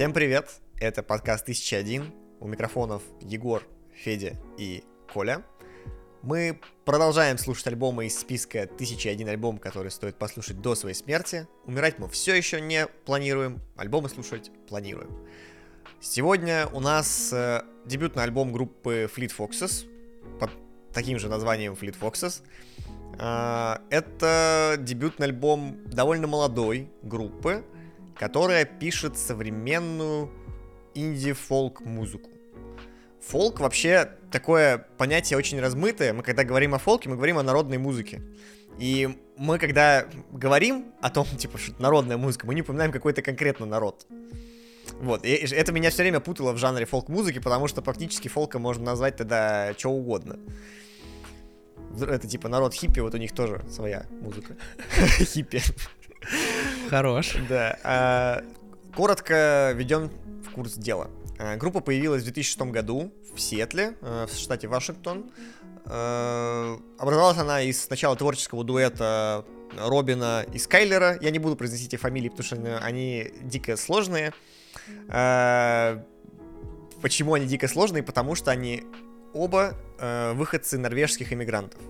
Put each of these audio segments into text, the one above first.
Всем привет! Это подкаст 1001. У микрофонов Егор, Федя и Коля. Мы продолжаем слушать альбомы из списка 1001 альбом, который стоит послушать до своей смерти. Умирать мы все еще не планируем, альбомы слушать планируем. Сегодня у нас э, дебютный альбом группы Fleet Foxes под таким же названием Fleet Foxes. Э, это дебютный альбом довольно молодой группы, которая пишет современную инди-фолк музыку. Фолк вообще такое понятие очень размытое. Мы когда говорим о фолке, мы говорим о народной музыке. И мы когда говорим о том, типа, что народная музыка, мы не упоминаем какой-то конкретно народ. Вот, и это меня все время путало в жанре фолк-музыки, потому что практически фолка можно назвать тогда что угодно. Это типа народ хиппи, вот у них тоже своя музыка. Хиппи. Хорош. Да. А, коротко ведем в курс дела. А, группа появилась в 2006 году в Сиэтле, э, в штате Вашингтон. А, образовалась она из сначала творческого дуэта Робина и Скайлера. Я не буду произносить их фамилии, потому что они дико сложные. А, почему они дико сложные? Потому что они оба выходцы норвежских иммигрантов.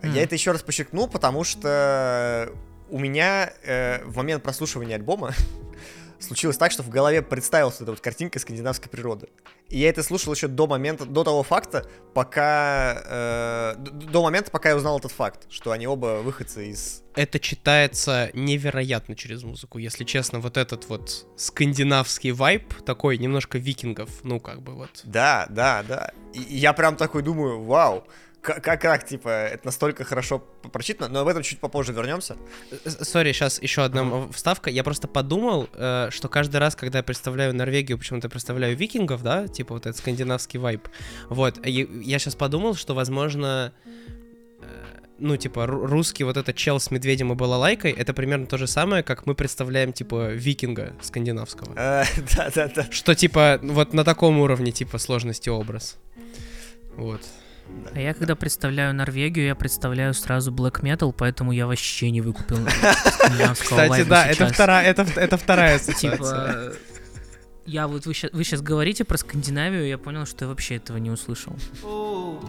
Mm. Я это еще раз подчеркну, потому что у меня э, в момент прослушивания альбома случилось так, что в голове представилась эта вот картинка скандинавской природы. И я это слушал еще до момента, до того факта, пока... Э, до момента, пока я узнал этот факт, что они оба выходцы из... Это читается невероятно через музыку, если честно, вот этот вот скандинавский вайб, такой немножко викингов, ну как бы вот. Да, да, да. И, я прям такой думаю, вау, как, как, типа, это настолько хорошо прочитано, но об этом чуть попозже вернемся. Сори, сейчас еще одна uh-huh. вставка. Я просто подумал, э, что каждый раз, когда я представляю Норвегию, почему-то представляю викингов, да, типа вот этот скандинавский вайб. Вот, я сейчас подумал, что, возможно, э, ну, типа, русский вот этот чел с медведем и балалайкой, это примерно то же самое, как мы представляем, типа, викинга скандинавского. Да-да-да. Что, типа, вот на таком уровне, типа, сложности образ. Вот. А я когда представляю Норвегию, я представляю сразу black metal, поэтому я вообще не выкупил Кстати, да, это вторая, это, это вторая Типа, я вот вы сейчас, вы сейчас говорите про Скандинавию, я понял, что я вообще этого не услышал. Oh,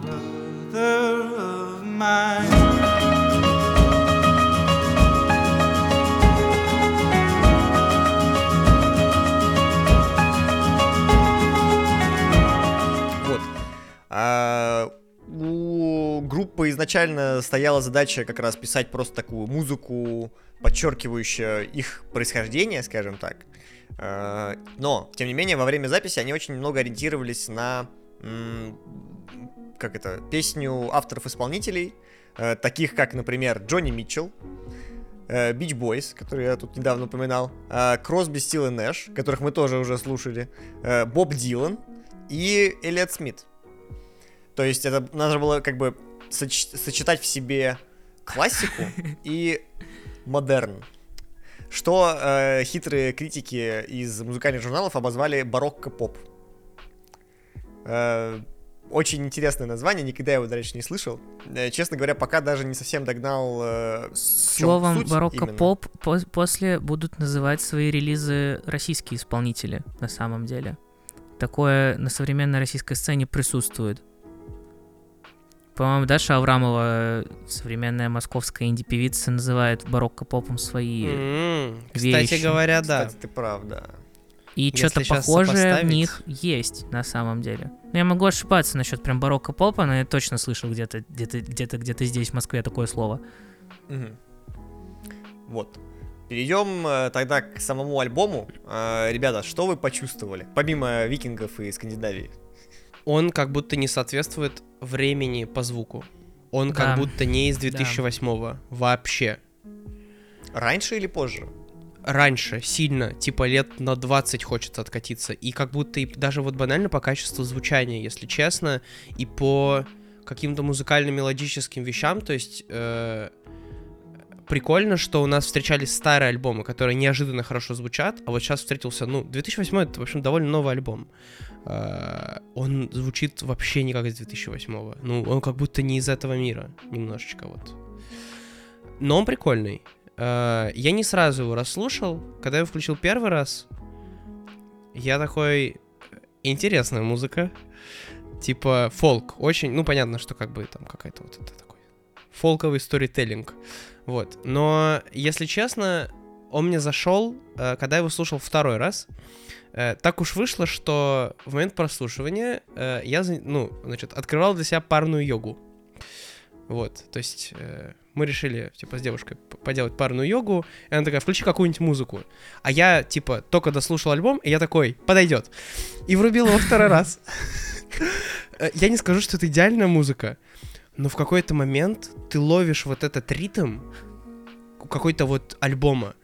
вот. А, группы изначально стояла задача как раз писать просто такую музыку, подчеркивающую их происхождение, скажем так. Э, но, тем не менее, во время записи они очень много ориентировались на как это, песню авторов-исполнителей, э, таких как, например, Джонни Митчелл, Бич Бойс, который я тут недавно упоминал, Кросби, Стил и Нэш, которых мы тоже уже слушали, Боб Дилан и Элиот Смит. То есть это надо было как бы соч- сочетать в себе классику и модерн. Что э, хитрые критики из музыкальных журналов обозвали барокко-поп. Э, очень интересное название, никогда его дальше не слышал. Э, честно говоря, пока даже не совсем догнал. Э, Словом барокко-поп по после будут называть свои релизы российские исполнители на самом деле. Такое на современной российской сцене присутствует. По-моему, Даша Аврамова, современная московская инди-певица, называет барокко-попом свои mm, вещи. Кстати говоря, да. Кстати, ты прав, да. И что-то похожее в них есть на самом деле. Но ну, я могу ошибаться насчет прям барокко попа, но я точно слышал где-то, где-то, где-то, где-то здесь, в Москве, такое слово. Угу. Вот. Перейдем э, тогда к самому альбому. Э, ребята, что вы почувствовали? Помимо викингов и Скандинавии он как будто не соответствует времени по звуку. Он да. как будто не из 2008-го да. вообще. Раньше или позже? Раньше, сильно, типа лет на 20 хочется откатиться. И как будто и даже вот банально по качеству звучания, если честно, и по каким-то музыкальным мелодическим вещам, то есть э, прикольно, что у нас встречались старые альбомы, которые неожиданно хорошо звучат, а вот сейчас встретился, ну, 2008 это, в общем, довольно новый альбом. Uh, он звучит вообще не как из 2008 Ну, он как будто не из этого мира, немножечко вот. Но он прикольный. Uh, я не сразу его расслушал. Когда я его включил первый раз, Я такой... Интересная музыка. Типа фолк. Очень... Ну, понятно, что как бы там какая-то вот такой фолковый сторителлинг. Вот. Но, если честно, он мне зашел, э, когда я его слушал второй раз. Э, так уж вышло, что в момент прослушивания э, я, ну, значит, открывал для себя парную йогу. Вот, то есть мы решили, типа, с девушкой поделать парную йогу, и она такая, включи какую-нибудь музыку. А я, типа, только дослушал альбом, и я такой, подойдет. И врубил его второй раз. Я не скажу, что это идеальная музыка, но в какой-то момент ты ловишь вот этот ритм какой-то вот альбома,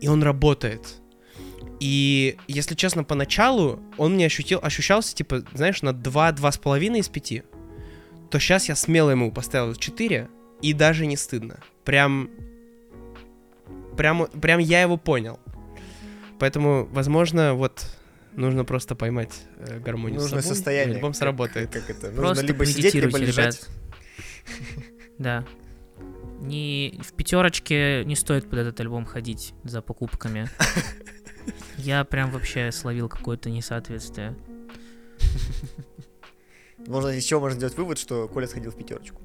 и он работает. И, если честно, поначалу он мне ощутил, ощущался, типа, знаешь, на 2-2,5 из 5. То сейчас я смело ему поставил 4, и даже не стыдно. Прям... Прям, прям я его понял. Поэтому, возможно, вот нужно просто поймать э, гармонию Нужное с собой, состояние. альбом сработает. Как, как это? Просто Нужно либо сидеть, либо лежать. Да. Не, в пятерочке не стоит под этот альбом ходить за покупками. Я прям вообще словил какое-то несоответствие. Можно еще можно сделать вывод, что Коля сходил в пятерочку.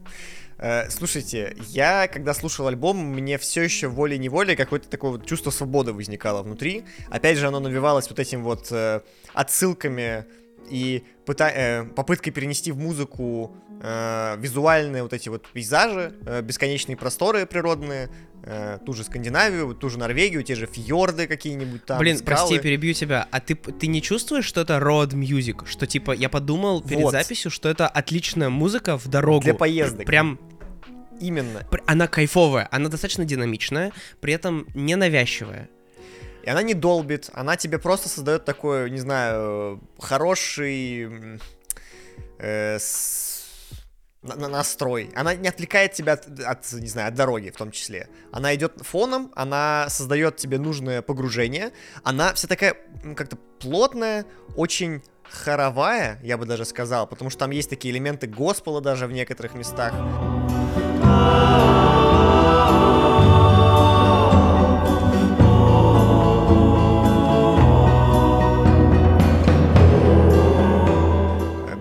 Э, слушайте, я, когда слушал альбом, мне все еще волей-неволей какое-то такое вот чувство свободы возникало внутри. Опять же, оно навивалось вот этим вот э, отсылками и пыта- э, попыткой перенести в музыку э, визуальные вот эти вот пейзажи, э, бесконечные просторы природные, э, ту же Скандинавию, ту же Норвегию, те же фьорды какие-нибудь там. Блин, скалы. прости, перебью тебя. А ты, ты не чувствуешь, что это road music? Что типа, я подумал перед Вот. записью, что это отличная музыка в дорогу. Для поездок. Прям Именно. она кайфовая, она достаточно динамичная, при этом ненавязчивая. И она не долбит, она тебе просто создает такой, не знаю, хороший э, с- на- на- настрой. Она не отвлекает тебя от, от, не знаю, от дороги в том числе. Она идет фоном, она создает тебе нужное погружение. Она вся такая как-то плотная, очень хоровая, я бы даже сказал, потому что там есть такие элементы госпела даже в некоторых местах.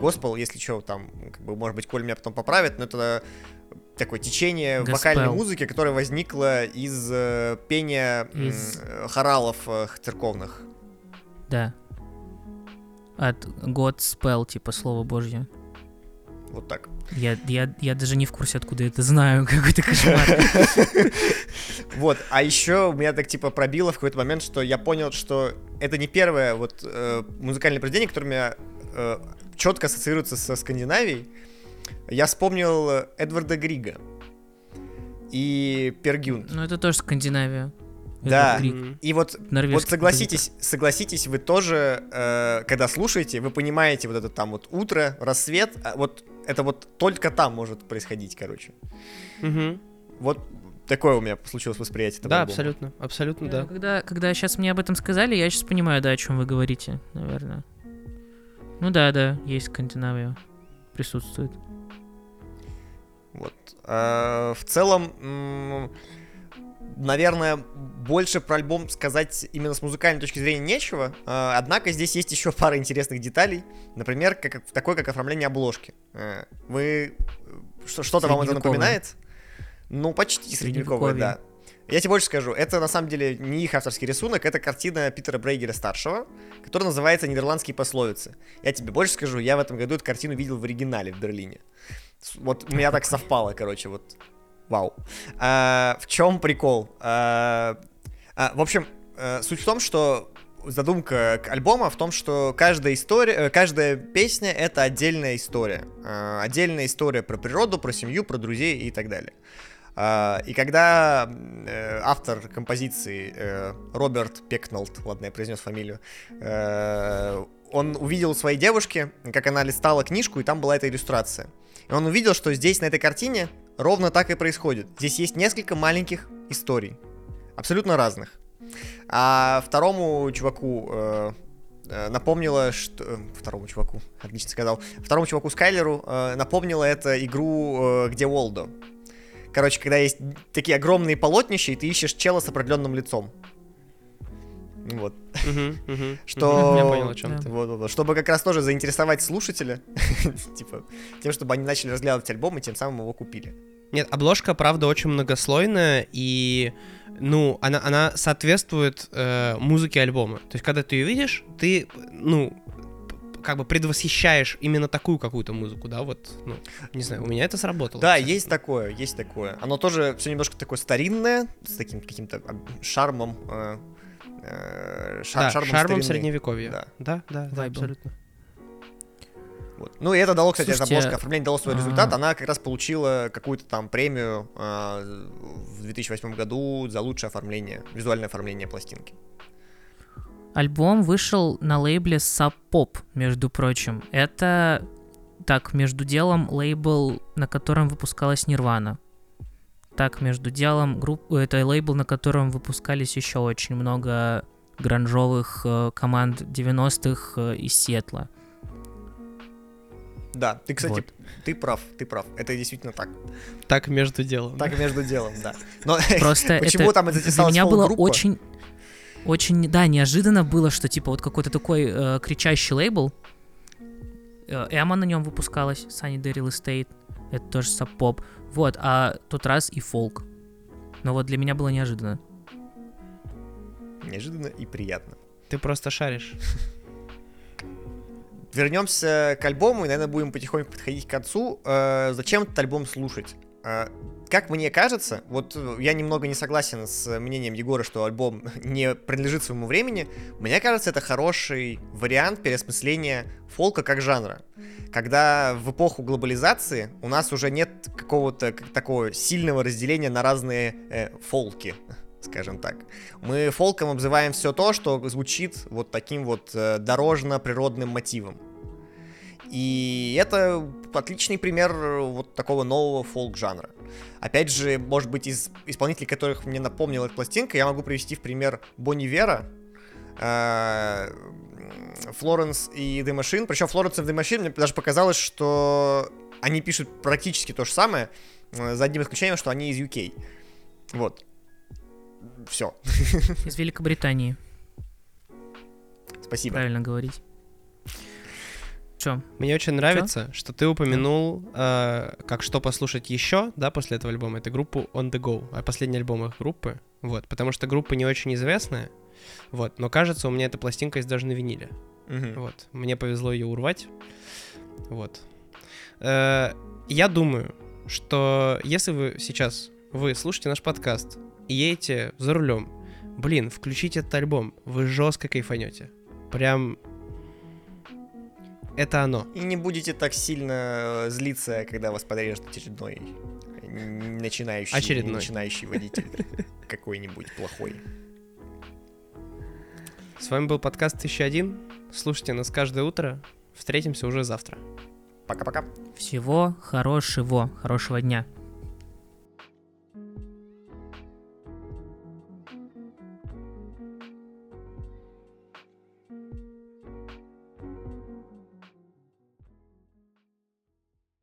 Госпел, если что, там, как бы, может быть, Коль меня потом поправит, но это такое течение Госпел. вокальной музыки, которое возникло из э, пения м, Из- э, хоралов э, церковных. Да. От God spell, типа слово божье. Вот так. Я, я, я даже не в курсе, откуда это знаю. Какой-то кошмар. Вот, а еще меня так типа пробило в какой-то момент, что я понял, что это не первое вот э, музыкальное произведение, которое меня э, четко ассоциируется со Скандинавией. Я вспомнил э, Эдварда Грига и Пергюнд. Ну, это тоже Скандинавия. Да. И вот Норвежский Вот согласитесь, согласитесь, вы тоже, э, когда слушаете, вы понимаете вот это там вот утро, рассвет, а вот это вот только там может происходить, короче. Мгм. Вот такое у меня случилось восприятие этого Да, альбома. абсолютно, абсолютно, Э, да. Когда, когда сейчас мне об этом сказали, я сейчас понимаю, да, о чем вы говорите, наверное. Ну да, да, есть Скандинавия. Присутствует. Вот. Э, в целом, наверное, больше про альбом сказать именно с музыкальной точки зрения нечего. Э, однако здесь есть еще пара интересных деталей. Например, как, такое, как оформление обложки. Э, вы... э, Что, что-то вам это напоминает? Ну, почти средневековое, да. Я тебе больше скажу, это на самом деле не их авторский рисунок, это картина Питера Брейгера старшего, которая называется «Нидерландские пословицы». Я тебе больше скажу, я в этом году эту картину видел в оригинале в Берлине. Вот у меня так совпало, короче, вот. Вау. А, в чем прикол? А, а, в общем, э, суть в том, что задумка альбома в том, что каждая история, э, каждая песня это отдельная история. Э, Отдельная история про природу, про семью, про друзей и так далее. А, И когда э, автор композиции э, Роберт Пекнолд, ладно, я произнес фамилию, э, он увидел у своей девушки, как она листала книжку, и там была эта иллюстрация. И он увидел, что здесь, на этой картине, ровно так и происходит. Здесь есть несколько маленьких историй, абсолютно разных. А второму чуваку э, напомнило, что... Второму чуваку, отлично сказал. Второму чуваку Скайлеру э, напомнило это игру э, «Где Уолдо?». Короче, когда есть такие огромные полотнища, и ты ищешь чела с определенным лицом. Вот. Что... мгм. Я понял, о чем Да. ты. Вот, вот, вот. Чтобы как раз тоже заинтересовать слушателя, типа, тем, чтобы они начали разглядывать альбом и тем самым его купили. Нет, обложка, правда, очень многослойная, и, ну, она, она соответствует э, музыке альбома. То есть, когда ты ее видишь, ты, ну, как бы предвосхищаешь именно такую какую-то музыку, да, вот, ну, не знаю, у меня это сработало. Да, кстати. есть такое, есть такое. Оно тоже все немножко такое старинное, с таким каким-то шармом. э, э, ша- Да, шармом шармом средневековья. Да. Да, да, да, абсолютно. Вот. Ну и это дало, кстати, Слушайте, обложка оформление дало свой а- результат. Она как раз получила какую-то там премию э, в 2008 году за лучшее оформление, визуальное оформление пластинки. Альбом вышел на лейбле Sub Pop, между прочим. Это, так, между делом лейбл, на котором выпускалась Нирвана. Так, между делом групп... это лейбл, на котором выпускались еще очень много гранжовых э, команд 90-х э, из Сиэтла. Да, ты, кстати, Вот. ты прав, ты прав. Это действительно так. Так между делом. Так между делом, да. Но Просто почему это там это для меня было очень, очень, да, неожиданно было, что типа вот какой-то такой э, кричащий лейбл. Э, Эмма на нем выпускалась, Sunny Day Real Estate, это тоже саб-поп. Вот, а тут раз и фолк. Но вот для меня было неожиданно. Неожиданно и приятно. Ты просто шаришь. Вернемся к альбому и, наверное, будем потихоньку подходить к концу. Э, зачем этот альбом слушать? Э, как мне кажется, вот э, я немного не согласен с мнением Егора, что альбом не принадлежит своему времени. Мне кажется, это хороший вариант переосмысления фолка как жанра. Когда в эпоху глобализации у нас уже нет какого-то как такого сильного разделения на разные э, фолки, скажем так. Мы фолком обзываем все то, что звучит вот таким вот э, дорожно-природным мотивом. И это отличный пример э, вот такого нового фолк-жанра. Опять же, может быть, из исполнителей, которых мне напомнила эта пластинка, я могу привести в пример Бонни Вера, э, Флоренс и The Machine. Причем Флоренс и The Machine мне даже показалось, что они пишут практически то же самое, э, за одним исключением, что они из UK. Вот. Все. Из Великобритании, Спасибо. правильно говорить. Чё? Мне очень нравится, что ты упомянул, э, как что послушать еще, да, после этого альбома, это группу On The Go, а последний альбом их группы, вот, потому что группа не очень известная, вот, но кажется, у меня эта пластинка есть даже на виниле, Мгм. вот, мне повезло ее урвать, вот. Э, я думаю, что если вы сейчас, вы слушаете наш подкаст и едете за рулем, блин, включите этот альбом, вы жестко кайфанете, прям... Это оно. И не будете так сильно э, злиться, когда вас подрежет очередной начинающий, Очередной. начинающий водитель какой-нибудь плохой. С вами был подкаст 1001. Слушайте нас каждое утро. Встретимся уже завтра. Пока-пока. Всего хорошего, хорошего дня.